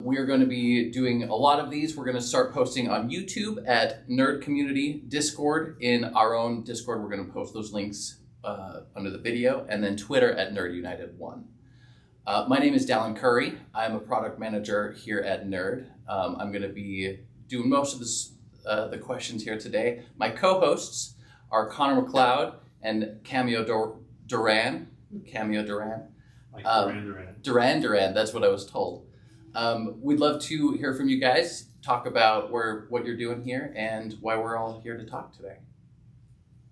We are going to be doing a lot of these. We're going to start posting on YouTube at Nerd Community Discord. In our own Discord, we're going to post those links uh, under the video, and then Twitter at Nerd United One. Uh, my name is Dallin Curry. I'm a product manager here at Nerd. Um, I'm going to be doing most of this, uh, the questions here today. My co-hosts are Connor McLeod and Cameo Dur- Doran. Cameo Doran. Like Um, Duran Duran. Duran Duran. That's what I was told. Um, we'd love to hear from you guys. Talk about where what you're doing here and why we're all here to talk today.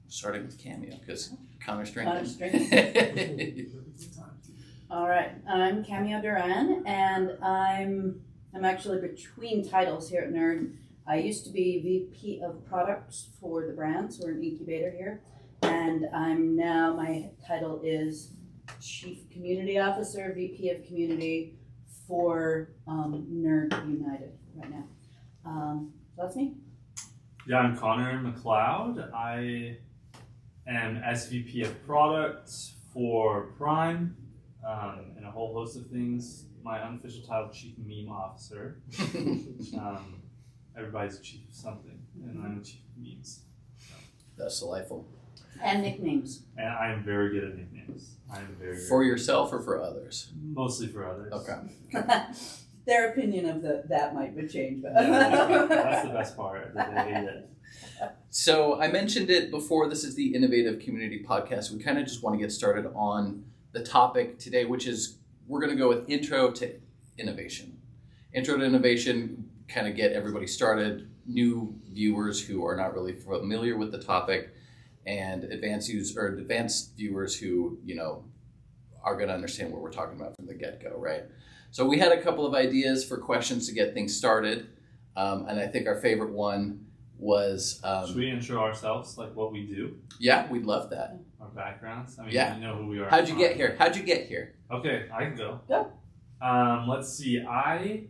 Starting with Cameo because Connor's drinking. All right, I'm Cameo Doran, and I'm I'm actually between titles here at Nerd. I used to be VP of products for the brands. We're an incubator here, and I'm now my title is Chief Community Officer, VP of Community for um, Nerd United right now. Um, so that's me. Yeah, I'm Connor McLeod. I am SVP of product for Prime um, and a whole host of things. My unofficial title, Chief Meme Officer. Um, everybody's a chief of something, and I'm a chief of memes. That's delightful. And nicknames. And I am very good at nicknames. I am very, very For yourself or for others? mostly for others. Okay. Their opinion of the, that might change, but Yeah, that's the best part. That they hate it. So I mentioned it before. This is the Innovative Community Podcast. We kind of just want to get started on the topic today, which is we're going to go with intro to innovation. Intro to innovation, kind of get everybody started, new viewers who are not really familiar with the topic, and advanced users or advanced viewers who you know are going to understand what we're talking about from the get go, right? So we had a couple of ideas for questions to get things started, um, and I think our favorite one was. Um, Should we intro ourselves, like what we do, yeah, we'd love that. our backgrounds? I mean, Yeah. you know who we are. How'd you get here? How'd you get here? Okay, I can go. Go. Um, let's see. I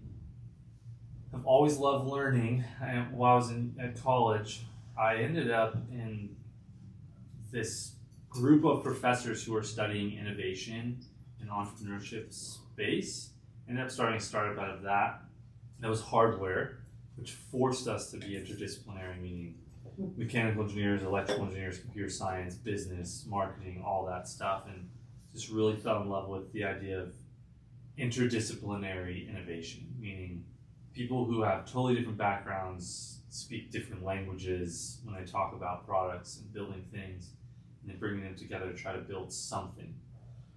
have always loved learning. And while I was in at college, I ended up in this group of professors who were studying innovation and entrepreneurship space. Ended up starting a startup out of that. That was hardware, which forced us to be interdisciplinary, meaning mechanical engineers, electrical engineers, computer science, business, marketing, all that stuff, and just really fell in love with the idea of interdisciplinary innovation, meaning people who have totally different backgrounds speak different languages when they talk about products and building things, and bringing them together to try to build something.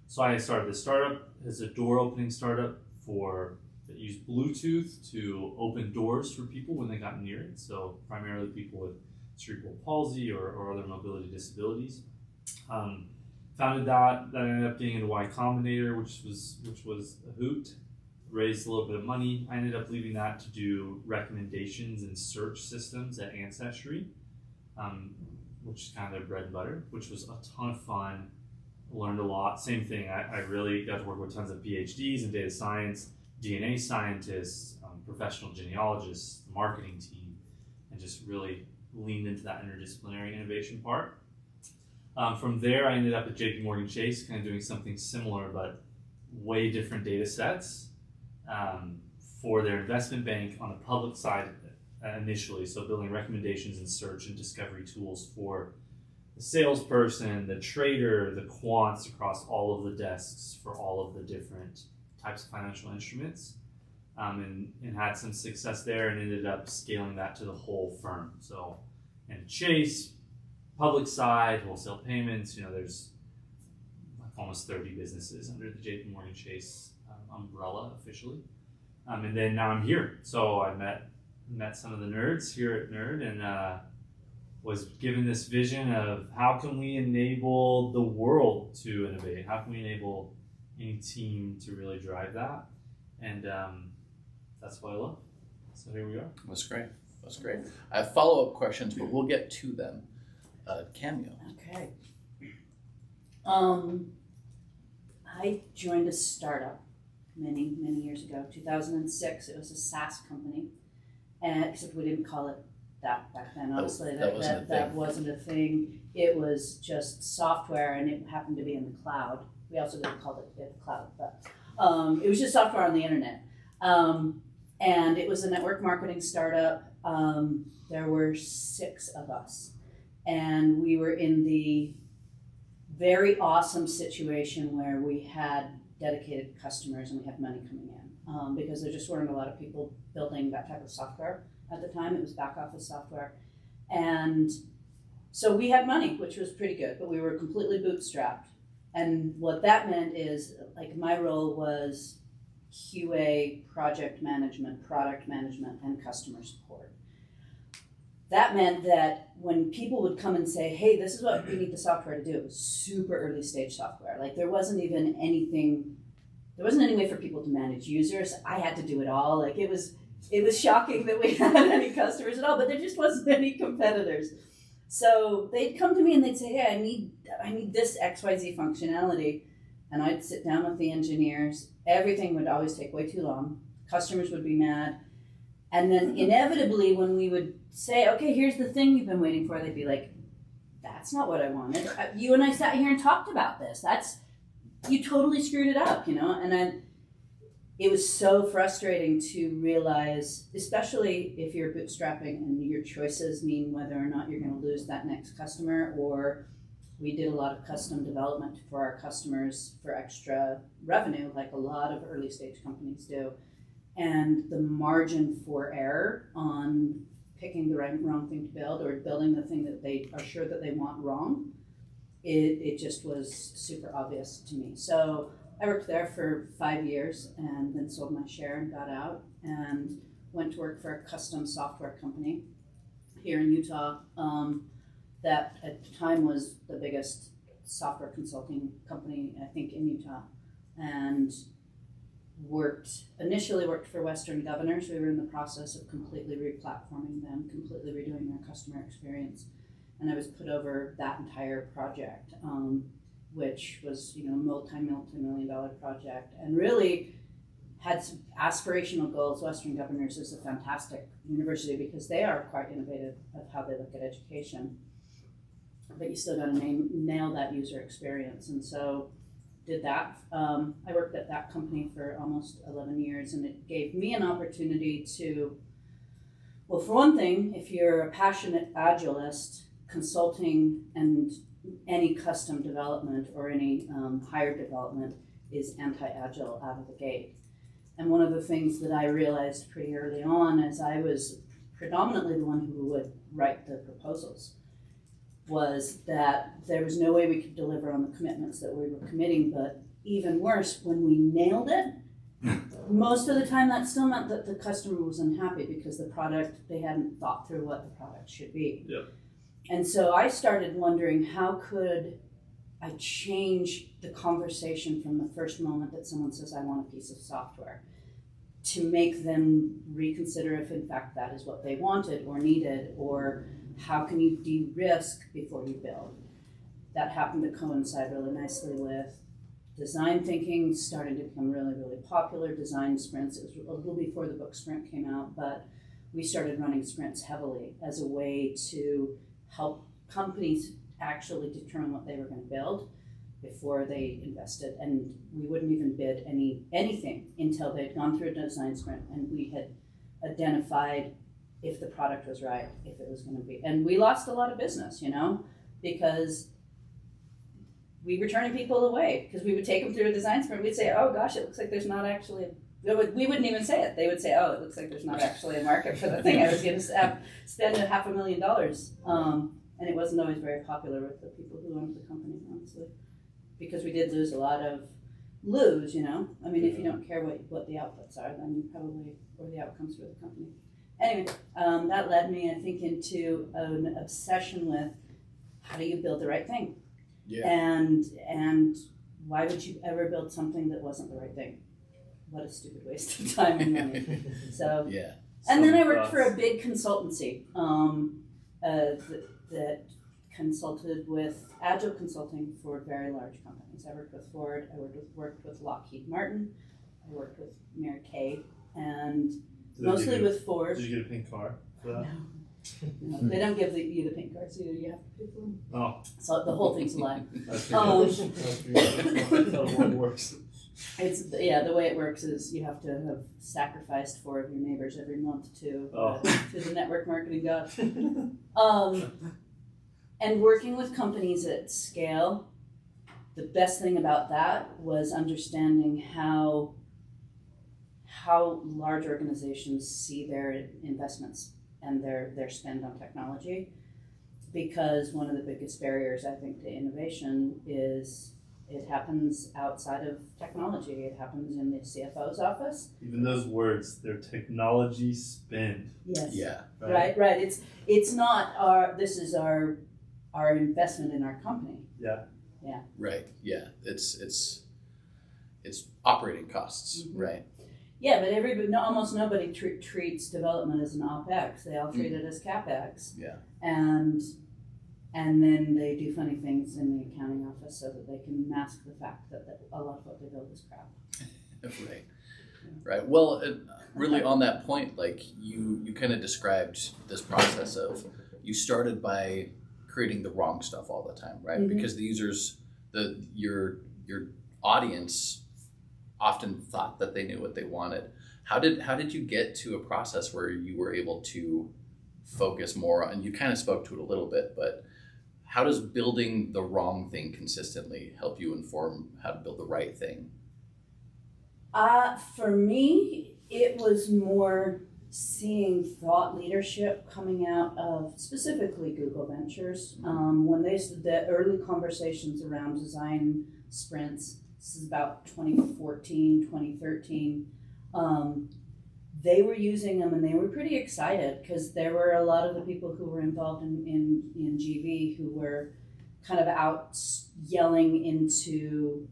So I started this startup as a door opening startup for that used Bluetooth to open doors for people when they got near it. So primarily people with cerebral palsy or, or other mobility disabilities. Um, founded that. That ended up getting into Y Combinator, which was which was a hoot. Raised a little bit of money. I ended up leaving that to do recommendations and search systems at Ancestry, um, which is kind of their bread and butter. Which was a ton of fun. Learned a lot. Same thing. I, I really got to work with tons of PhDs in data science, DNA scientists, um, professional genealogists, marketing team, and just really leaned into that interdisciplinary innovation part. Um, from there, I ended up at JP Morgan Chase, kind of doing something similar, but way different data sets um, for their investment bank on the public side initially. So, building recommendations and search and discovery tools for the salesperson, the trader, the quants across all of the desks for all of the different types of financial instruments. Um, and, and had some success there and ended up scaling that to the whole firm. So, and Chase, public side, wholesale payments, you know, there's like almost 30 businesses under the JP Morgan Chase um, umbrella officially. Um, and then now I'm here. So I met met some of the nerds here at Nerd and uh, was given this vision of how can we enable the world to innovate? How can we enable any team to really drive that? And um, that's what I love. So here we are. That's great. That's great. I have follow up questions, but we'll get to them. Uh, cameo. Okay. Um, I joined a startup many, many years ago, 2006. It was a SaaS company, and except we didn't call it that back then. That- Honestly, that that, wasn't a that, that thing. wasn't a thing. It was just software, and it happened to be in the cloud. We also didn't call it the cloud, but um, it was just software on the internet. Um, and it was a network marketing startup. Um, there were six of us, and we were in the very awesome situation where we had dedicated customers and we had money coming in um, because there just weren't a lot of people building that type of software at the time. It was back office software, and so we had money, which was pretty good, but we were completely bootstrapped. And what that meant is, like, my role was QA, project management, product management, and customer support. That meant that when people would come and say, hey, this is what we need the software to do, it was super early stage software. Like, there wasn't even anything, there wasn't any way for people to manage users. I had to do it all. Like, it was, it was shocking that we had any customers at all, but there just wasn't any competitors. So they'd come to me and they'd say, "Hey, I need I need this XYZ functionality." And I'd sit down with the engineers. Everything would always take way too long. Customers would be mad. And then inevitably when we would say, "Okay, here's the thing you've been waiting for." They'd be like, "That's not what I wanted. Uh, You and I sat here and talked about this. That's you totally screwed it up, you know?" And then it was so frustrating to realize, especially if you're bootstrapping and your choices mean whether or not you're going to lose that next customer, or we did a lot of custom development for our customers for extra revenue, like a lot of early stage companies do. And the margin for error on picking the right wrong thing to build or building the thing that they are sure that they want wrong, it, it just was super obvious to me. So I worked there for five years and then sold my share and got out and went to work for a custom software company here in Utah um, that at the time was the biggest software consulting company, I think, in Utah. And worked initially worked for Western Governors. We were in the process of completely replatforming them, completely redoing their customer experience, and I was put over that entire project. Um, which was you know multi multi million dollar project and really had some aspirational goals. Western Governors is a fantastic university because they are quite innovative of how they look at education. But you still got to nail that user experience, and so did that. Um, I worked at that company for almost 11 years, and it gave me an opportunity to, well, for one thing, if you're a passionate agilist, consulting and any custom development or any um, higher development is anti-agile out of the gate. And one of the things that I realized pretty early on as I was predominantly the one who would write the proposals was that there was no way we could deliver on the commitments that we were committing, but even worse, when we nailed it, most of the time that still meant that the customer was unhappy because the product, they hadn't thought through what the product should be. Yep. And so I started wondering how could I change the conversation from the first moment that someone says, I want a piece of software, to make them reconsider if in fact that is what they wanted or needed, or how can you de risk before you build. That happened to coincide really nicely with design thinking starting to become really, really popular. Design sprints, it was a little before the book Sprint came out, but we started running sprints heavily as a way to help companies actually determine what they were going to build before they invested. And we wouldn't even bid any anything until they'd gone through a design sprint and we had identified if the product was right if it was going to be. And we lost a lot of business you know because we were turning people away. Because we would take them through a design sprint we'd say oh gosh it looks like there's not actually a we wouldn't even say it. They would say, "Oh, it looks like there's not actually a market for the thing I was going to spend a half a million dollars." Um, and it wasn't always very popular with the people who owned the company, honestly, because we did lose a lot of lose. You know, I mean, if you don't care what what the outputs are, then you probably or the outcomes for the company. Anyway, um, that led me, I think, into an obsession with how do you build the right thing, Yeah. and and why would you ever build something that wasn't the right thing? What a stupid waste of time and money. So Yeah. and then I worked for a big consultancy um, uh, th- that consulted with agile consulting for very large companies. I worked with Ford. I worked with worked with Lockheed Martin. I worked with Mary Kay, and Did mostly give with Ford. Did you get a pink car for that? No, they don't give the, you the pink cards either. You have to pay for them. Oh, So the whole thing's a lie. that's Um, pretty good. That's how one works. It's yeah. The way it works is you have to have sacrificed four of your neighbors every month to uh, Oh. to the network marketing god. Um, and working with companies at scale, the best thing about that was understanding how how large organizations see their investments and their their spend on technology. Because one of the biggest barriers, I think, to innovation is it happens outside of technology. It happens in the CFO's office. Even those words, they're technology spend. Yes. Yeah. Right, right. It's it's not our. This is our our investment in our company. Yeah. Yeah. Right. Yeah. It's it's it's operating costs. Mhm. Right. Yeah, but everybody, no, almost nobody tre- treats development as an opex. They all treat it as capex. Yeah. And and then they do funny things in the accounting office so that they can mask the fact that, that a lot of what they build is crap. Right. Right. Well, uh, really on that point, like you you kind of described this process of you started by creating the wrong stuff all the time, right? Mhm. Because the users, the your your audience often thought that they knew what they wanted. How did how did you get to a process where you were able to focus more on? And you kind of spoke to it a little bit, but how does building the wrong thing consistently help you inform how to build the right thing? Uh, for me, it was more seeing thought leadership coming out of specifically Google Ventures. Um, when they the early conversations around design sprints, this is about 2014, 2013. Um, they were using them and they were pretty excited because there were a lot of the people who were involved in, in, in GV who were kind of out yelling into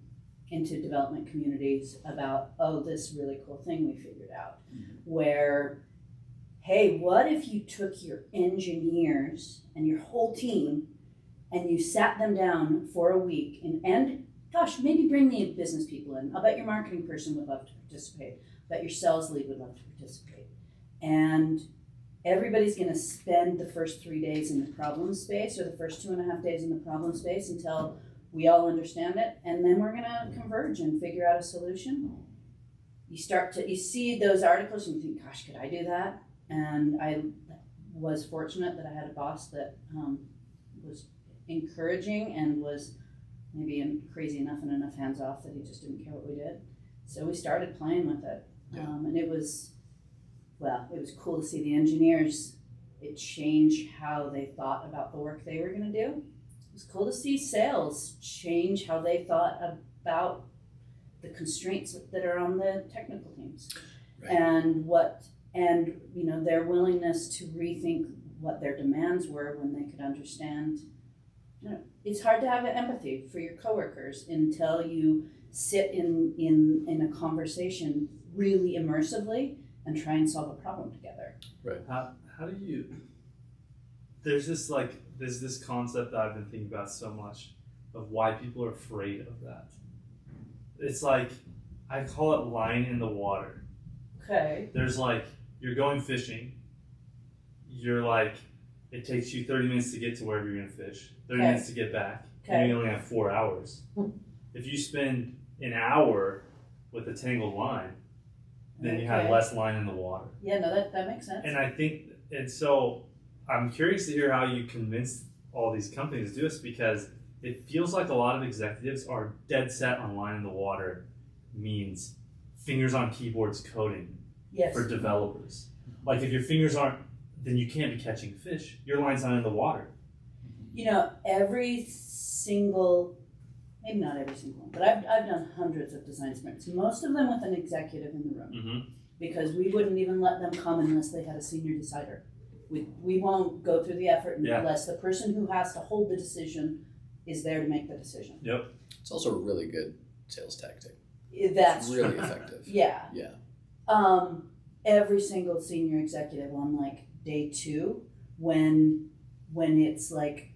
into development communities about, oh, this really cool thing we figured out. Mm-hmm. Where, hey, what if you took your engineers and your whole team and you sat them down for a week and, and gosh, maybe bring the business people in. I bet your marketing person would love to participate. Bet your sales lead would love to participate. And everybody's going to spend the first three days in the problem space or the first two and a half days in the problem space until we all understand it and then we're going to converge and figure out a solution. You start to you see those articles and you think gosh could i do that? And i was fortunate that i had a boss that um, was encouraging and was maybe crazy enough and enough hands off that he just didn't care what we did. So we started playing with it Yeah. um, and it was well it was cool to see the engineers it changed how they thought about the work they were going to do it was cool to see sales change how they thought about the constraints that are on the technical teams Right. and what and you know their willingness to rethink what their demands were when they could understand you know it's hard to have empathy for your coworkers until you sit in in in a conversation really immersively and try and solve a problem together Right. How, how do you? There's this like there's this concept that I've been thinking about so much of why people are afraid of that. It's like I call it line in the water. okay There's like you're going fishing. You're like it takes you 30 minutes to get to wherever you're gonna fish. 30 Okay. minutes to get back. Okay. And you only have four hours. Hmm. if you spend an hour with a tangled line, then you have Okay. less line in the water. yeah no that that makes sense And I think, and so I'm curious to hear how you convinced all these companies to do this because it feels like a lot of executives are dead set on line in the water means fingers on keyboards coding yes for developers. Like if your fingers aren't, then you can't be catching fish. Your line's not in the water. You know, every single, maybe not every single one, but I've, I've done hundreds of design sprints, most of them with an executive in the room, Mm-hmm. because we wouldn't even let them come unless they had a senior decider. We, we won't go through the effort Yeah. unless the person who has to hold the decision is there to make the decision. Yep. It's also a really good sales tactic. That's It's really effective. Yeah. Yeah. Um, every single senior executive on like day two, when when it's like,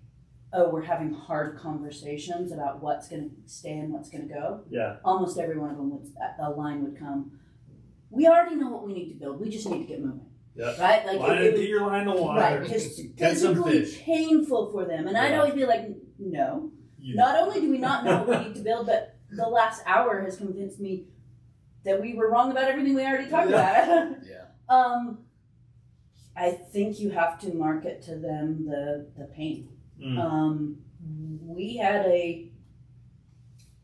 oh, we're having hard conversations about what's going to stay and what's going to go. Yeah. Almost every one of them would a line would come. We already know what we need to build. We just need to get moving. Yeah. Right. Like Line, it- it get your line in the water. right. Just Catch some physically painful for them, and I'd always be like, no. You- Not only do we not know what we need to build, but the last hour has convinced me that we were wrong about everything we already talked about. Yeah. um, I think you have to market to them the the pain. Mm. Um, we had a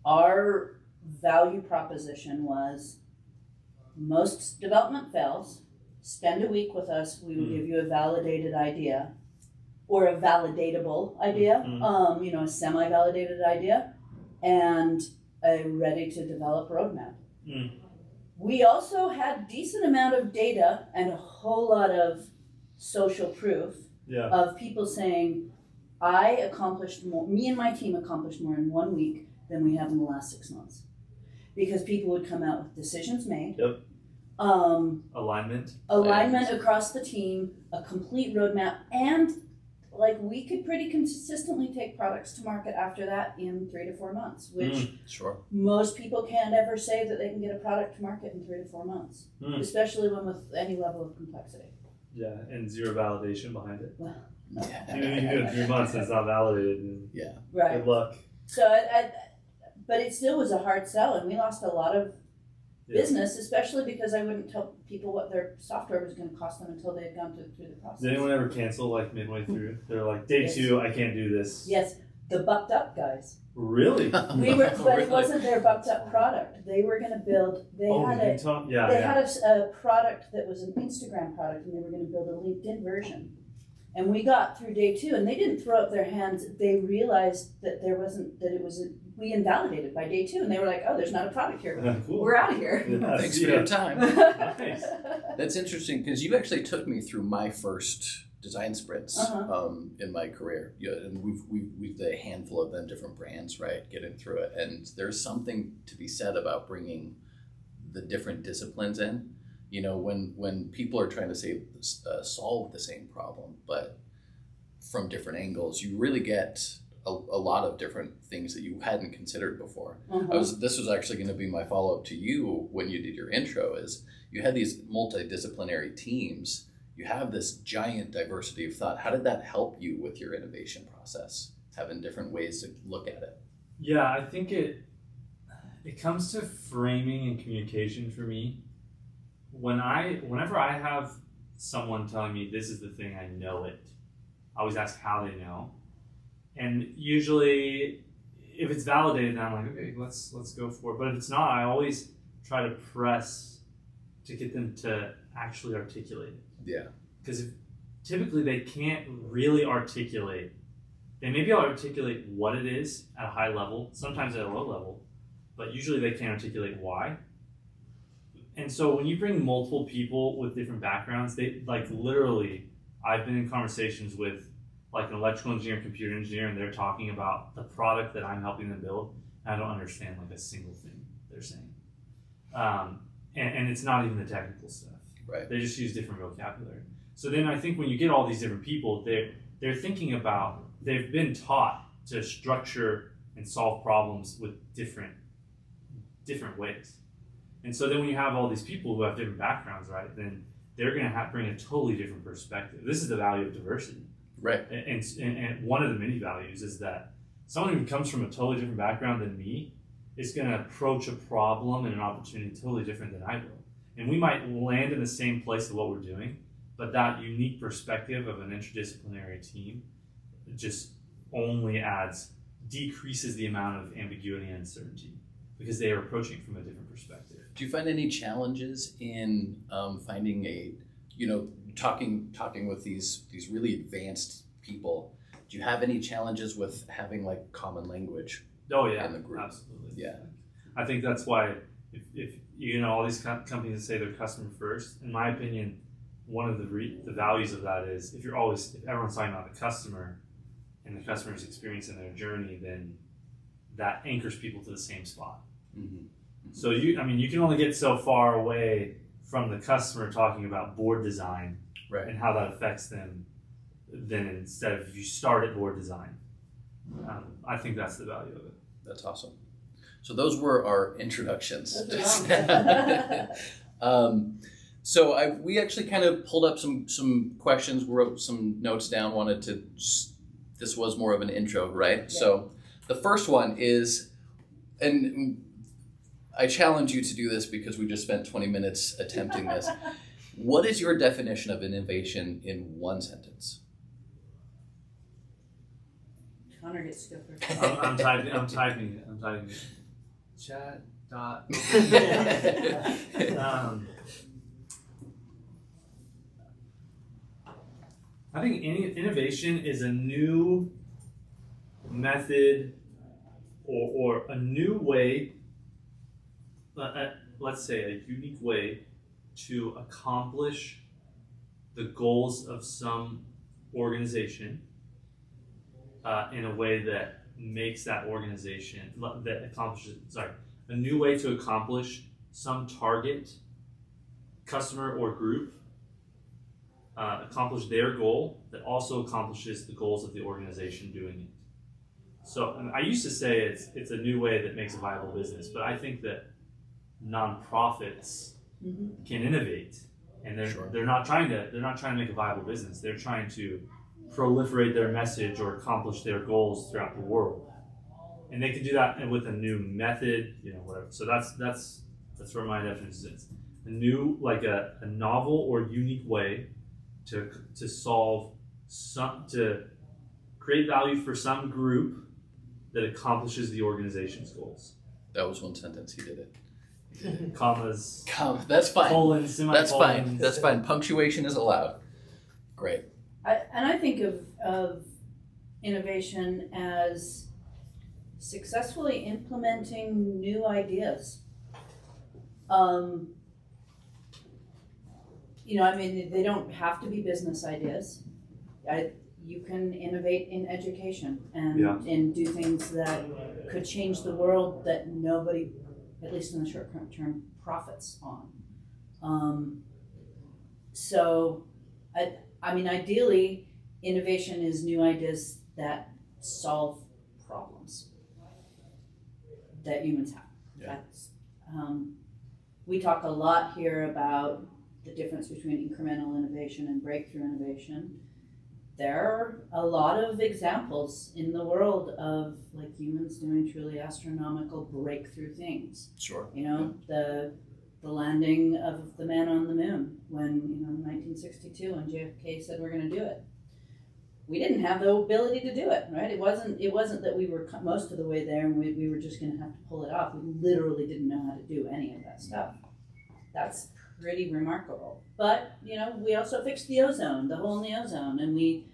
our value proposition was most development fails. Spend a week with us. We will Mm. give you a validated idea or a validatable idea, Mhm. um, you know, a semi validated idea, and a ready to develop roadmap. Mm. We also had decent amount of data and a whole lot of social proof Yeah. of people saying, I accomplished more, me and my team accomplished more in one week than we have in the last six months. Because people would come out with decisions made, Yep. um, Alignment. alignment across the team, a complete roadmap, and like we could pretty consistently take products to market after that in three to four months, which Mm. Sure. most people can't ever say that they can get a product to market in three to four months, Mm. especially when with any level of complexity. Yeah, and zero validation behind it. No. Even if you do it three months and it's not validated, Yeah, Right. good luck. So, I, I, but it still was a hard sell, and we lost a lot of Yeah. business, especially because I wouldn't tell people what their software was going to cost them until they had gone through, through the process. Did anyone ever cancel like midway through? They're like, day Yes. two, I can't do this. Yes, the bucked up guys. Really? We were, but Really? it wasn't their bucked up product. They were going to build. They oh, had you a talk. Yeah, they yeah. had a s- a, product that was an Instagram product, and they were going to build a LinkedIn version. And we got through day two, and they didn't throw up their hands. They realized that there wasn't that it was a, we invalidated by day two, and they were like, "Oh, there's not a product here. Yeah, cool. We're out of here." Yeah, Thanks see for your time. Nice. That's interesting because you actually took me through my first design sprints Uh-huh. um, in my career. Yeah, and we've, we've, we've the handful of them, different brands, right, getting through it. And there's something to be said about bringing the different disciplines in. You know, when, when people are trying to say, uh, solve the same problem, but from different angles, you really get a, a lot of different things that you hadn't considered before. Uh-huh. I was this was actually going to be my follow up to you when you did your intro is you had these multidisciplinary teams you have this giant diversity of thought how did that help you with your innovation process having different ways to look at it Yeah, I think it it comes to framing and communication for me. When I whenever I have someone telling me this is the thing, I know it. I always ask how they know. And usually if it's validated then I'm like, okay, let's let's go for it. But if it's not, I always try to press to get them to actually articulate it. yeah Because typically they can't really articulate they maybe I'll articulate what it is at a high level, sometimes at a low level, but usually they can't articulate why. And so when you bring multiple people with different backgrounds, they like literally, I've been in conversations with like an electrical engineer, computer engineer, and they're talking about the product that I'm helping them build. And I don't understand like a single thing they're saying. Um, and, and it's not even the technical stuff. Right. They just use different vocabulary. So then I think when you get all these different people, they're they're thinking about they've been taught to structure and solve problems with different different ways. And so then when you have all these people who have different backgrounds, right, then they're going to have bring a totally different perspective. This is the value of diversity. right And, and, and one of the many values is that someone who comes from a totally different background than me is going to approach a problem and an opportunity totally different than I will. And we might land in the same place of what we're doing, but that unique perspective of an interdisciplinary team just only adds, decreases the amount of ambiguity and uncertainty because they are approaching from a different perspective. Do you find any challenges in um, finding a you know talking talking with these these really advanced people do you have any challenges with having like common language Oh yeah, in the group. absolutely. Yeah. I think that's why if, if you know all these co- companies say they're customer first, in my opinion, one of the re- the values of that is if you're always if everyone's talking about the customer and the customer's experience in their journey, then that anchors people to the same spot. mm-hmm. So you, I mean, you can only get so far away from the customer talking about board design right and how that affects them. Then instead of you start at board design, um, I think that's the value of it. That's awesome. So those were our introductions. Um, so I, we actually kind of pulled up some some questions, wrote some notes down. Wanted to. Just, this was more of an intro, right? So the first one is, and I challenge you to do this because we just spent 20 minutes attempting this. What is your definition of innovation in one sentence? Connor gets to go first. I'm, I'm typing. I'm typing it. I'm typing it. Chat dot. um, I think any innovation is a new method or, or a new way, uh, uh, let's say a unique way to accomplish the goals of some organization uh, in a way that makes that organization that accomplishes sorry a new way to accomplish some target customer or group uh, accomplish their goal that also accomplishes the goals of the organization doing it. So i used to say it's it's a new way that makes a viable business but i think that nonprofits Mhm. can innovate and they're Sure. they're not trying to they're not trying to make a viable business they're trying to proliferate their message or accomplish their goals throughout the world and they can do that with a new method you know whatever so that's that's that's where my definition is a new like a, a novel or unique way to to solve some to create value for some group that accomplishes the organization's goals That was one sentence. He did it. commas Come, that's fine. colons That's fine. That's fine. Punctuation is allowed. Great. I, and I think of, of innovation as successfully implementing new ideas. Um, you know, I mean, they don't have to be business ideas. I, you can innovate in education and, Yeah. and do things that could change the world that nobody, at least in the short term, profits on. Um, so, I, I mean, ideally, innovation is new ideas that solve problems that humans have. Yeah. Um, we talk a lot here about the difference between incremental innovation and breakthrough innovation. There are a lot of examples in the world of like humans doing truly astronomical breakthrough things. Sure. You know, the the landing of the man on the moon when, you know, 1962 when JFK said we're going to do it. We didn't have the ability to do it, right? It wasn't it wasn't that we were most of the way there and we, we were just going to have to pull it off. We literally didn't know how to do any of that stuff. That's pretty remarkable. But, you know, we also fixed the ozone, the hole in the ozone and we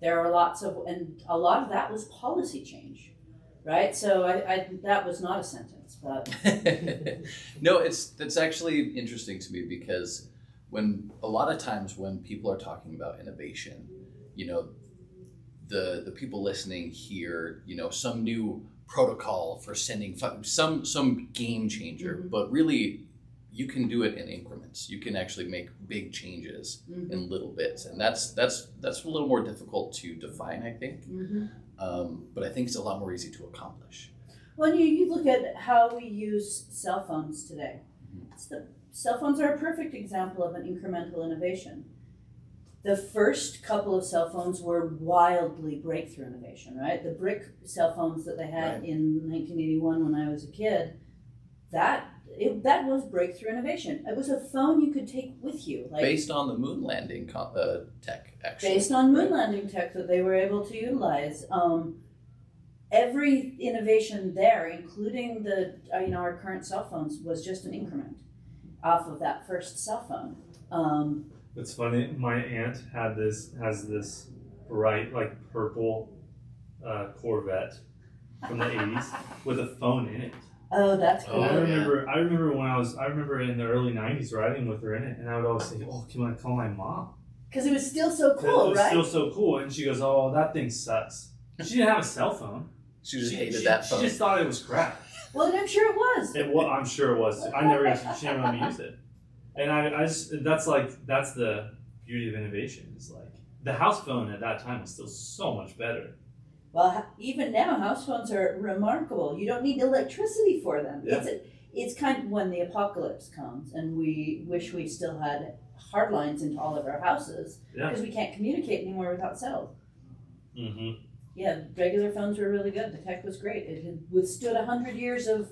there are lots of and a lot of that was policy change. Right? So I, I that was not a sentence, but no, it's that's actually interesting to me because when a lot of times when people are talking about innovation, you know, the the people listening hear, you know, some new protocol for sending some some game changer, Mhm. but really you can do it in increments. You can actually make big changes mhm. in little bits, and that's that's that's a little more difficult to define, I think. hmm Um, but I think it's a lot more easy to accomplish. When you, you look at how we use cell phones today, Mhm. it's the, cell phones are a perfect example of an incremental innovation. The first couple of cell phones were wildly breakthrough innovation, right? The brick cell phones that they had Right. in 1981 when I was a kid, that it, that was breakthrough innovation. It was a phone you could take with you, like Based on the moon landing co- uh, tech, actually. based on moon landing tech that they were able to utilize. Um, every innovation there, including the uh, you know our current cell phones, was just an increment off of that first cell phone. Um, It's funny. My aunt had this has this bright like purple uh, Corvette from the '80s with a phone in it. Oh, that's Oh, cool. I yeah. remember. I remember when I was. I remember in the early '90s riding with her in it, and I would always say, "Oh, can I call my mom?" Because it was still so 'Cause cool, it was right? still so cool. And she goes, "Oh, that thing sucks." She didn't have a cell phone. She just she, hated she- that phone. She just thought it was crap. well, and I'm sure it was. It was. I'm sure it was. I never. got- She never let me use it. And I, I just. That's like. That's the beauty of innovation. Is like the house phone at that time was still so much better. Well, even now, house phones are remarkable. You don't need electricity for them. Yeah. It's a, it's kind of when the apocalypse comes, and we wish we still had hard lines into all of our houses Yeah. because we can't communicate anymore without cells. Mm-hmm. yeah, regular phones were really good. The tech was great. It had withstood a hundred years of,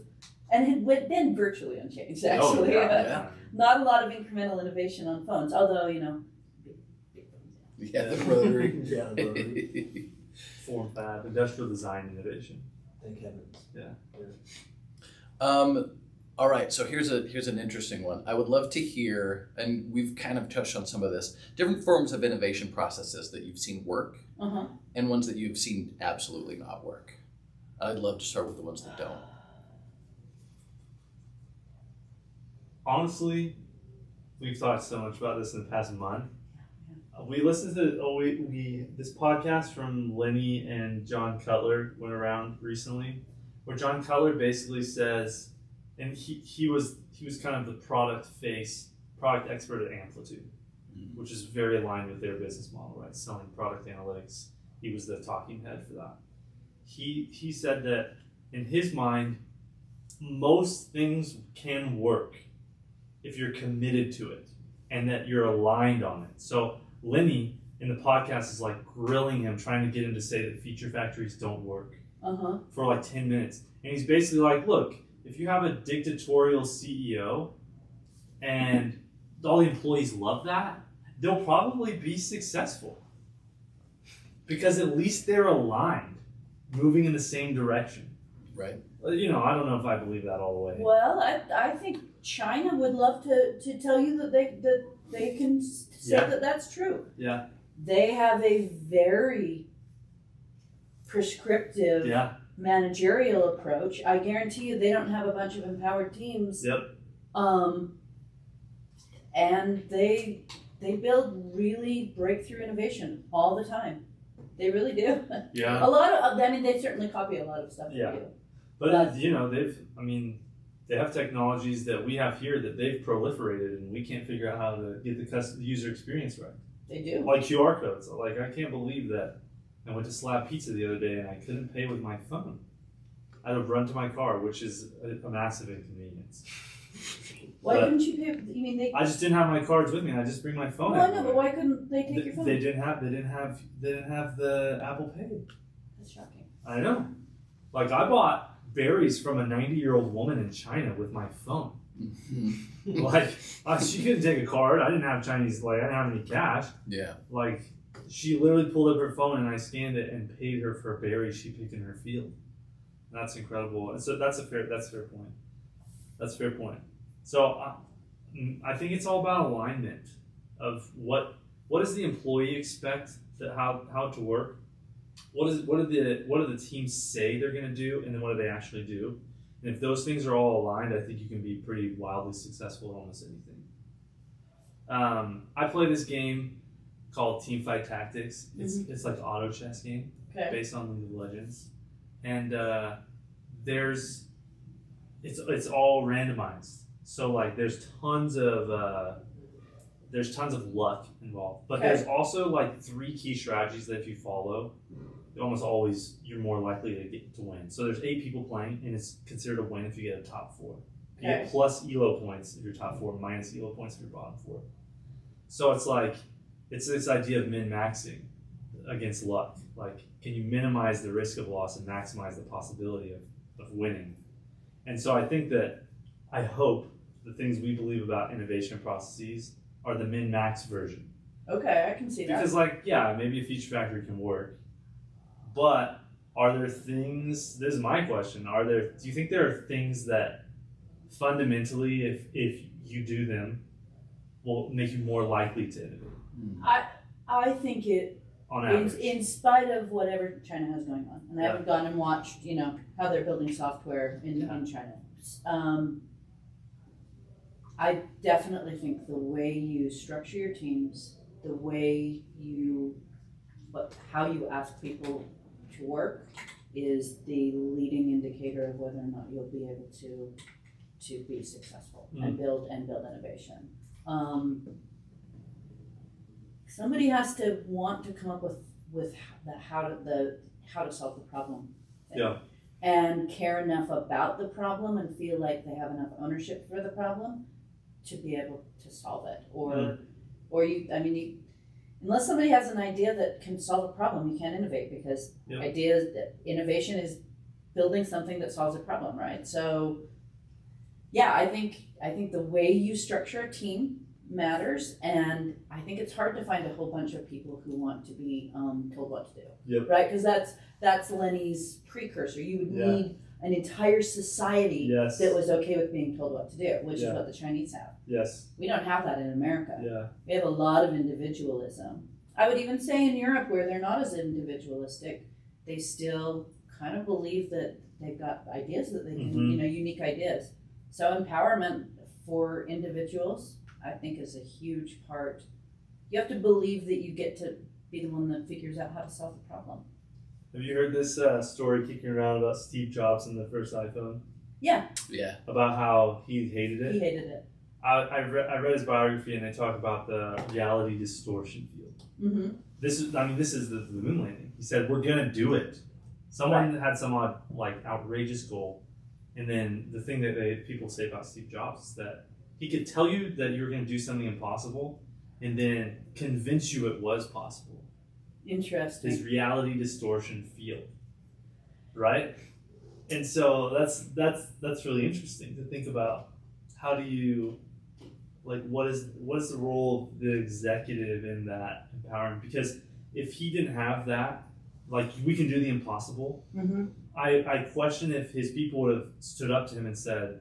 and had went- been virtually unchanged. Actually, oh, yeah, yeah. not a lot of incremental innovation on phones. Although you know, big, big phones. Yeah, the rotary. yeah, the rotary. Form fab, industrial design innovation. Thank heavens. Yeah. Um, all right, so here's a here's an interesting one. I would love to hear, and we've kind of touched on some of this, different forms of innovation processes that you've seen work, Uh huh. and ones that you've seen absolutely not work. I'd love to start with the ones that don't. honestly, we've talked so much about this in the past month. Uh, We listened to oh we, we this podcast from Lenny and John Cutler went around recently, where John Cutler basically says, and he, he was he was kind of the product face product expert at Amplitude, Mhm. which is very aligned with their business model, right? Selling product analytics. He was the talking head for that. He he said that in his mind, most things can work if you're committed to it and that you're aligned on it. So Lenny in the podcast is like grilling him, trying to get him to say that feature factories don't work Uh huh. for like 10 minutes. And he's basically like, look, if you have a dictatorial CEO and all the employees love that, they'll probably be successful. Because at least they're aligned, moving in the same direction. Right. You know, I don't know if I believe that all the way. Well, I, I think China would love to, to tell you that they that they can say Yeah. that that's true. Yeah. They have a very prescriptive Yeah. managerial approach. I guarantee you, they don't have a bunch of empowered teams. Yep. Um, and they they build really breakthrough innovation all the time. They really do. Yeah. a lot of I mean, they certainly copy a lot of stuff. Yeah. But But- you know, they've I mean, they have technologies that we have here that they've proliferated and we can't figure out how to get the user experience right. They do. Like QR codes. Like I can't believe that I went to Slab Pizza the other day and I couldn't pay with my phone. I had to run to my car, which is a, a massive inconvenience. Why but- couldn't you pay? You mean they? I just didn't have my cards with me. I just bring my phone. Well, I know, but why couldn't they take your phone? They didn't have. They didn't have. They didn't have the Apple Pay. That's shocking. I know. Like I bought berries from a ninety-year-old woman in China with my phone. Like uh, she couldn't take a card. I didn't have Chinese. Like I didn't have any cash. yeah. Like she literally pulled up her phone and I scanned it and paid her for a berry she picked in her field. That's incredible. And so that's a fair. That's a fair point. That's a fair point. So uh, mm, I think it's all about alignment of what what does the employee expect that how how to work. What is what do the what do the teams say they're going to do, and then what do they actually do? And if those things are all aligned, I think you can be pretty wildly successful at almost anything. Um, I play this game called Team Fight Tactics. It's it's like an auto chess game Okay. based on League of Legends, and uh, there's it's it's all randomized. So like there's tons of uh, there's tons of luck involved, but Okay. there's also like three key strategies that if you follow, almost always you're more likely to get to win. So there's eight people playing, and it's considered a win if you get a top four. You Okay. get plus elo points if you're top four, minus elo points if you're bottom four. So it's like it's this idea of min maxing against luck. Like, can you minimize the risk of loss and maximize the possibility of, of winning? And so I think that I hope the things we believe about innovation processes are the min max version. Okay, I can see that. Because, like, yeah, maybe a feature factory can work, but are there things? This is my question. Are there? Do you think there are things that fundamentally, if if you do them, will make you more likely to innovate Mm. I think it on in, in spite of whatever China has going on, and I Yeah. haven't gone and watched, you know, how they're building software in, Yeah. in China. Um, I definitely think the way you structure your teams, the way you, but how you ask people to work, is the leading indicator of whether or not you'll be able to to be successful and build and build innovation. Um, somebody has to want to come up with with the how to the how to solve the problem. thing. Yeah. And care enough about the problem and feel like they have enough ownership for the problem to be able to solve it. Or Mm. or you I mean you unless somebody has an idea that can solve a problem, you can't innovate because Yeah. ideas, innovation is building something that solves a problem, right? So, yeah, I think I think the way you structure a team matters, and I think it's hard to find a whole bunch of people who want to be um, told what to do, Yep. right? Because that's that's Lenny's precursor. You would Yeah. need an entire society Yes. that was okay with being told what to do, which Yeah. is what the Chinese have. Yes. We don't have that in America. Yeah. We have a lot of individualism. I would even say in Europe, where they're not as individualistic, they still kind of believe that they've got ideas that they can, Mhm. you know, unique ideas. So empowerment for individuals, I think, is a huge part. You have to believe that you get to be the one that figures out how to solve the problem. Have you heard this uh, story kicking around about Steve Jobs and the first iPhone? Yeah, Yeah. About how he hated it. he hated it. I, I, re- I read his biography and they talk about the reality distortion field. hmm This is, I mean, this is the, the moon landing. He said, "We're gonna do it." Someone had some odd, like outrageous goal, and then the thing that they people say about Steve Jobs is that he could tell you that you were gonna do something impossible, and then convince you it was possible. Interesting. his reality distortion field right? And so that's that's that's really interesting to think about. How do you like what is what is the role of the executive in that empowerment? Because if he didn't have that like we can do the impossible. Hmm i i question if his people would have stood up to him and said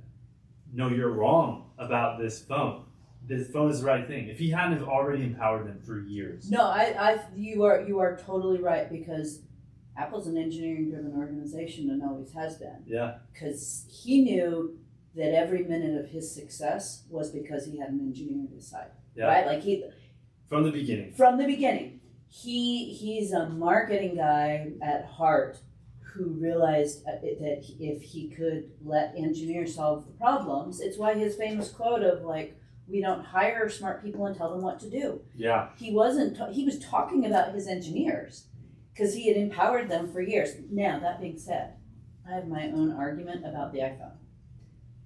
no you're wrong about this phone this phone is the right thing. If he hadn't have already empowered them for years. No, I, I, you are, you are totally right because Apple's an engineering-driven organization and always has been. yeah. Because he knew that every minute of his success was because he had an engineer on his side, yeah. right? Like he, from the beginning. from the beginning, he he's a marketing guy at heart who realized uh, that if he could let engineers solve the problems, it's why his famous quote of like, "We don't hire smart people and tell them what to do." yeah he wasn't ta- he was talking about his engineers because he had empowered them for years now that being said i have my own argument about the iphone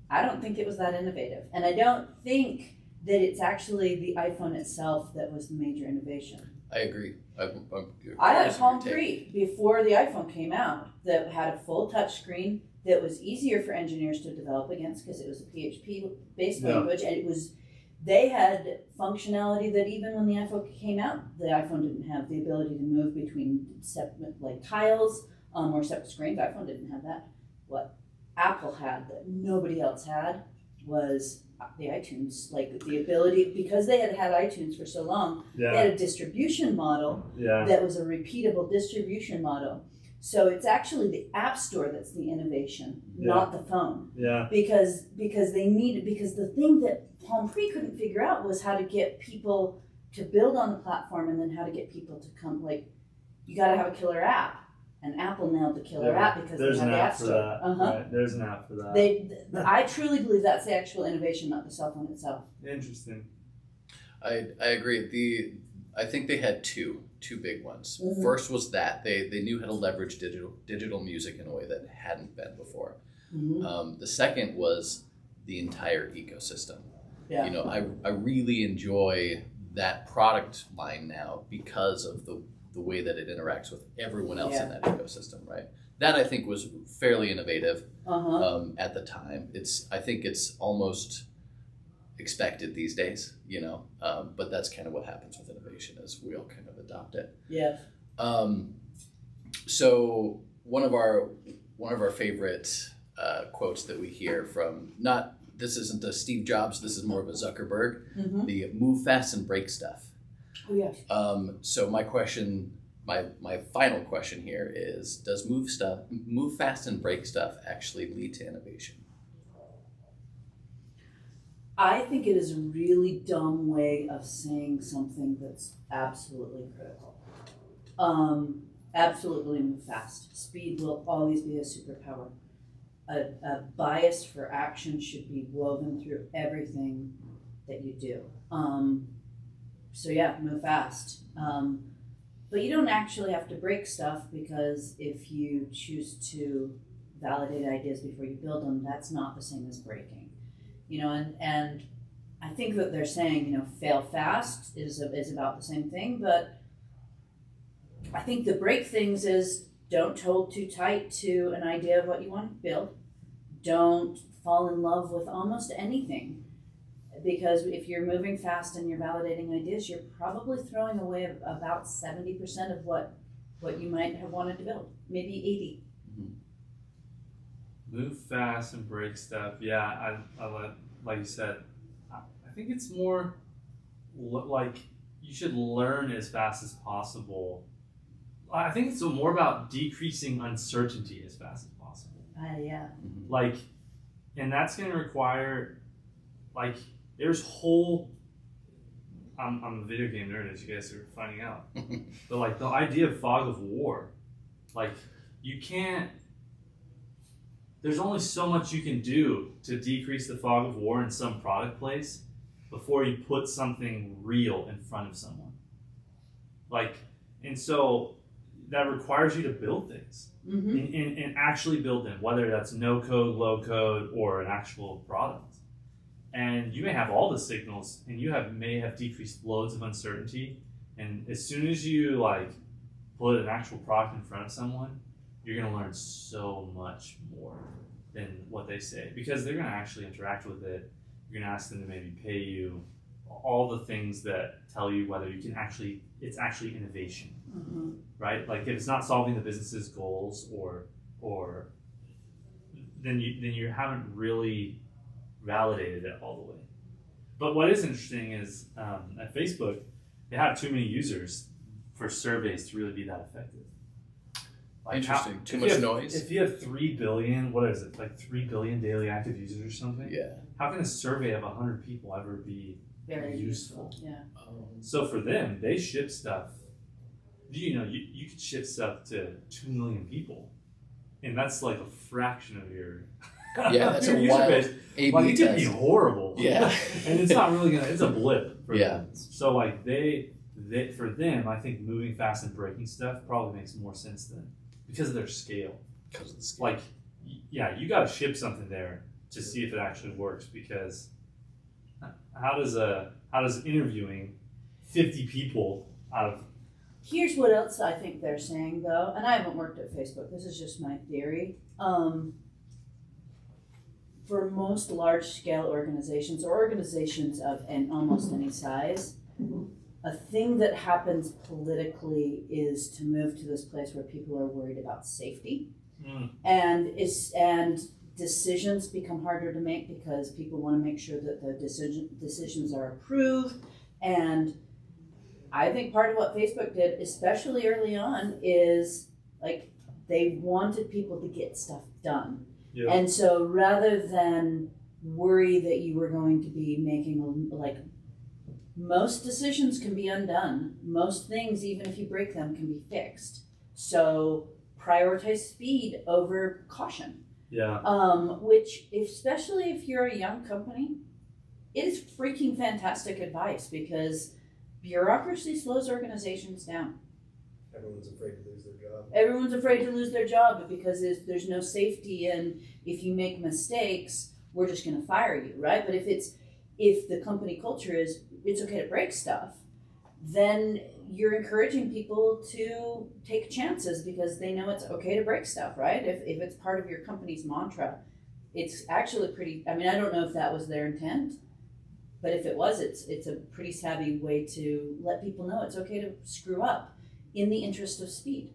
i don't think it was that innovative and i don't think that it's actually the iphone itself that was the major innovation I agree. I, I'm, i had a curious of your palm take. 3 before the iphone came out that had a full touch screen that was easier for engineers to develop against because it was a php based Yeah. language and it was they had functionality that even when the iPhone came out, the iPhone didn't have the ability to move between separate like tiles um, or separate screens. The iPhone didn't have that. What Apple had that nobody else had was the iTunes, like the ability because they had had iTunes for so long. They yeah had a distribution model yeah that was a repeatable distribution model. So it's actually the App Store that's the innovation, not the phone yeah because because they needed because the thing that Palm Pre couldn't figure out was how to get people to build on the platform and then how to get people to come like you got to have a killer app and Apple nailed the killer Yeah, app because There's they have an the app App for Store. that. Uh-huh. Right. There's an app for that. They, th- I truly believe that's the actual innovation, not the cell phone itself. Interesting. I, I agree. The I think they had two two big ones. Mhm. First was that they, they knew how to leverage digital digital music in a way that hadn't been before. Mm-hmm. Um, the second was the entire ecosystem. Yeah. You know, I, I really enjoy that product line now because of the, the way that it interacts with everyone else in that ecosystem, right? That I think was fairly innovative Uh huh. um, at the time. It's I think it's almost expected these days, you know. Um, but that's kind of what happens with innovation is we all kind of adopt it. Yeah. Um, so one of our one of our favorite uh, quotes that we hear from not this isn't a Steve Jobs, this is more of a Zuckerberg. Mm-hmm. The move fast and break stuff. Oh yes. Um, so my question, my my final question here is: Does move stuff, move fast and break stuff, actually lead to innovation? I think it is a really dumb way of saying something that's absolutely critical. Um, absolutely move fast. Speed will always be a superpower. A, a bias for action should be woven through everything that you do. Um, so yeah, move fast. Um, but you don't actually have to break stuff because if you choose to validate ideas before you build them, that's not the same as breaking you know and and I think that they're saying, you know, fail fast is, is about the same thing, but I think the break things is don't hold too tight to an idea of what you want to build. Don't fall in love with almost anything. Because if you're moving fast and you're validating ideas, you're probably throwing away about 70% of what, what you might have wanted to build, maybe 80. Move fast and break stuff. Yeah, I, I like, like you said, I, I think it's more like you should learn as fast as possible. I think it's more about decreasing uncertainty as fast as possible. Uh, yeah. Like, and that's going to require, like, there's whole. I'm, I'm a video game nerd, as you guys are finding out. but like the idea of fog of war, like you can't. There's only so much you can do to decrease the fog of war in some product place before you put something real in front of someone. Like, and so that requires you to build things Mm-hmm. and, and, and actually build them, whether that's no code, low code, or an actual product. And you may have all the signals, and you have may have decreased loads of uncertainty. And as soon as you like put an actual product in front of someone, you're gonna learn so much more than what they say because they're gonna actually interact with it. You're gonna ask them to maybe pay you all the things that tell you whether you can actually it's actually innovation Mm-hmm. right? Like if it's not solving the business's goals or or then you then you haven't really validated it all the way. But what is interesting is um, at Facebook, they have too many users for surveys to really be that effective. Like how- Interesting. Too if much you have- noise. If you have three billion, what is it? Like three billion daily active users or something? Yeah. How can a survey of hundred people ever be Very Useful. useful. Yeah. Um, so for them, they ship stuff. You know, you, you could ship stuff to two million people, and that's like a fraction of your Yeah, that's your a user wild base. A/B Like it could be horrible. Yeah. and it's not really gonna. It's a blip. For Yeah. Them. So like they, they for them, I think moving fast and breaking stuff probably makes more sense than because of their scale. Because of the scale. Like, yeah, you got to ship something there to see if it actually works because how does a how does interviewing fifty people out of Here's what else I think they're saying, though, and I haven't worked at Facebook. This is just my theory. Um, for most large-scale organizations or organizations of an almost any size, a thing that happens politically is to move to this place where people are worried about safety, Mm. and is and decisions become harder to make because people want to make sure that the decision decisions are approved and I think part of what Facebook did, especially early on, is like they wanted people to get stuff done. Yeah. And so rather than worry that you were going to be making like most decisions can be undone. Most things, even if you break them, can be fixed. So prioritize speed over caution. yeah Um, which, especially if you're a young company, it is freaking fantastic advice because bureaucracy slows organizations down. Everyone's afraid to lose their job. Everyone's afraid to lose their job because there's, there's no safety, and if you make mistakes, we're just going to fire you, right? But if it's if the company culture is it's okay to break stuff, then you're encouraging people to take chances because they know it's okay to break stuff, right? If, if it's part of your company's mantra, it's actually pretty. I mean, I don't know if that was their intent, but if it was, it's it's a pretty savvy way to let people know it's okay to screw up in the interest of speed.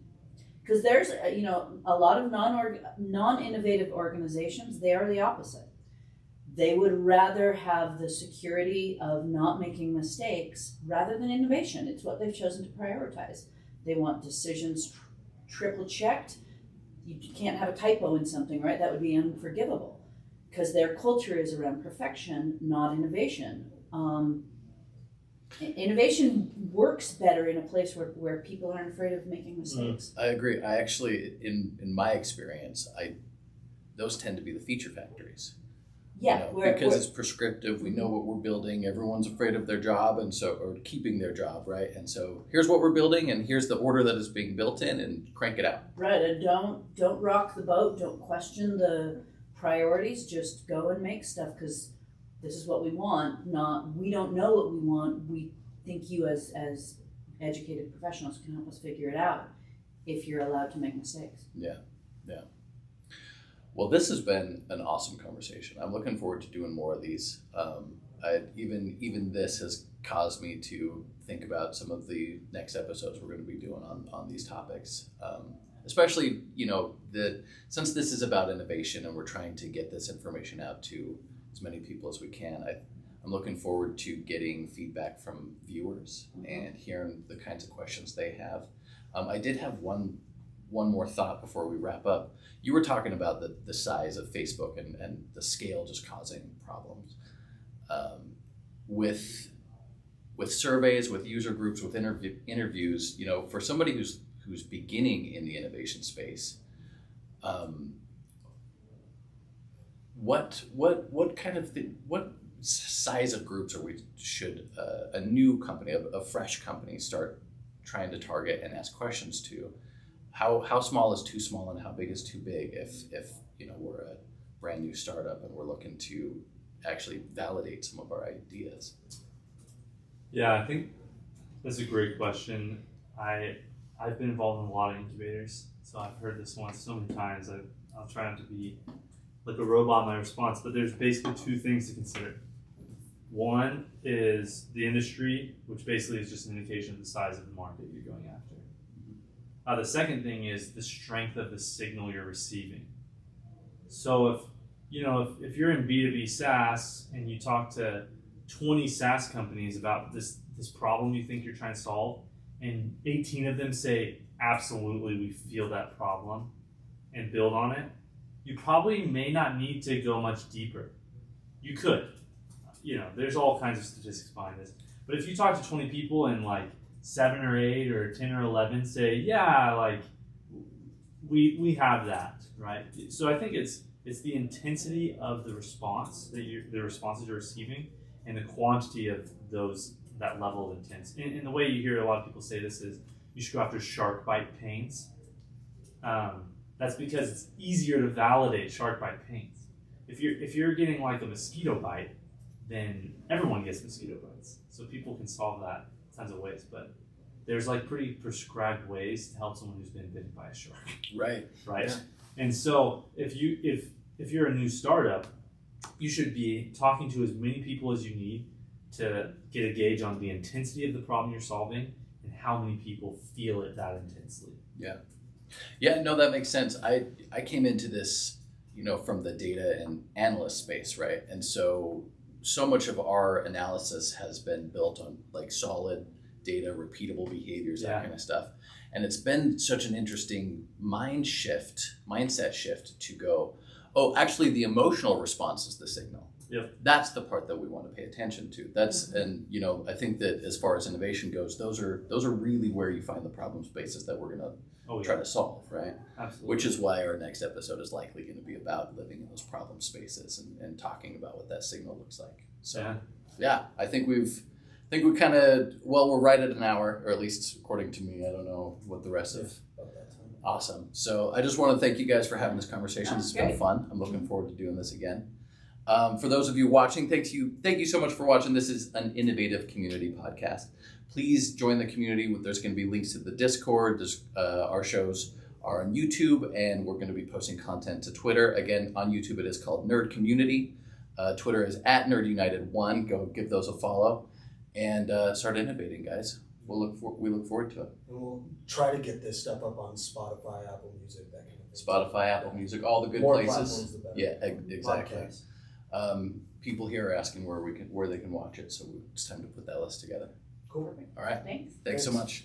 Because there's, you know, a lot of non non innovative organizations. They are the opposite. They would rather have the security of not making mistakes rather than innovation. It's what they've chosen to prioritize. They want decisions tr- triple checked. You can't have a typo in something, right? That would be unforgivable because their culture is around perfection, not innovation. Um, innovation works better in a place where, where people aren't afraid of making mistakes. I agree. I actually, in in my experience, I those tend to be the feature factories. You Yeah, know, where, because where- it's prescriptive. We know mm-hmm. what we're building. Everyone's afraid of their job, and so or keeping their job, right? And so here's what we're building, and here's the order that is being built in, and crank it out. right. And don't don't rock the boat. Don't question the priorities. Just go and make stuff because this is what we want, not we don't know what we want. We think you as as educated professionals can help us figure it out if you're allowed to make mistakes. Well, this has been an awesome conversation. I'm looking forward to doing more of these. Um, I, even even this has caused me to think about some of the next episodes we're going to be doing on on these topics. Um, especially, you know, the since this is about innovation and we're trying to get this information out to as many people as we can. I, I'm looking forward to getting feedback from viewers and hearing the kinds of questions they have. Um, I did have one one more thought before we wrap up. You were talking about the, the size of Facebook and, and the scale just causing problems. Um, with with surveys, with user groups, with interview, interviews, you know, for somebody who's who's beginning in the innovation space, um, what what what kind of the, what size of groups are we should uh, a new company, a, a fresh company, start trying to target and ask questions to? How how small is too small and how big is too big? If if you know we're a brand new startup and we're looking to actually validate some of our ideas. Yeah, I think that's a great question. I I've been involved in a lot of incubators, so I've heard this one so many times. I I'll try not to be like a robot in my response, but there's basically two things to consider. One is the industry, which basically is just an indication of the size of the market you're going after. Uh, the second thing is the strength of the signal you're receiving. So if you know if, if you're in B2B SaaS and you talk to 20 SaaS companies about this this problem you think you're trying to solve, and 18 of them say absolutely we feel that problem and build on it, you probably may not need to go much deeper. You could. You know, there's all kinds of statistics behind this. But if you talk to 20 people and like seven or eight or 10 or 11 say, yeah, like we, we have that, right? So I think it's, it's the intensity of the response that you the responses you're receiving and the quantity of those, that level of intense. And, and the way you hear a lot of people say this is you should go after shark bite pains. Um, that's because it's easier to validate shark bite pains. If you're if you're getting like a mosquito bite, then everyone gets mosquito bites. So people can solve that tons of ways, but there's like pretty prescribed ways to help someone who's been bitten by a shark, Right. right? Yeah. And so if you if if you're a new startup, you should be talking to as many people as you need to get a gauge on the intensity of the problem you're solving and how many people feel it that intensely. Yeah, Yeah, no, that makes sense. I I came into this, you know, from the data and analyst space, right? And so so much of our analysis has been built on like solid data, repeatable behaviors, that Yeah. kind of stuff. And it's been such an interesting mind shift, mindset shift to go, oh, actually the emotional response is the signal. Yep. That's the part that we want to pay attention to. That's mm-hmm. and you know, I think that as far as innovation goes, those are those are really where you find the problem spaces that we're gonna Oh try to solve, right? absolutely. Which is why our next episode is likely going to be about living in those problem spaces and, and talking about what that signal looks like. So Yeah. yeah, I think we've I think we kind of well we're right at an hour, or at least according to me. I don't know what the rest of About that time. awesome. So I just want to thank you guys for having this conversation. It's been Great. fun. I'm looking forward to doing this again. Um, for those of you watching, thank you thank you so much for watching. This is an innovative community podcast. Please join the community. There's going to be links to the Discord. There's uh, our shows are on YouTube, and we're going to be posting content to Twitter. Again, on YouTube, it is called Nerd Community. Uh, Twitter is at Nerd United One. Go give those a follow, and uh, start innovating, guys. We'll look for we look forward to it. And we'll try to get this stuff up on Spotify, Apple Music, that kind of thing. Spotify, Apple Music, all the good More places. the. Yeah, exactly. Um, people here are asking where we can where they can watch it, so it's time to put that list together. Cool. All right, Thanks. thanks so much.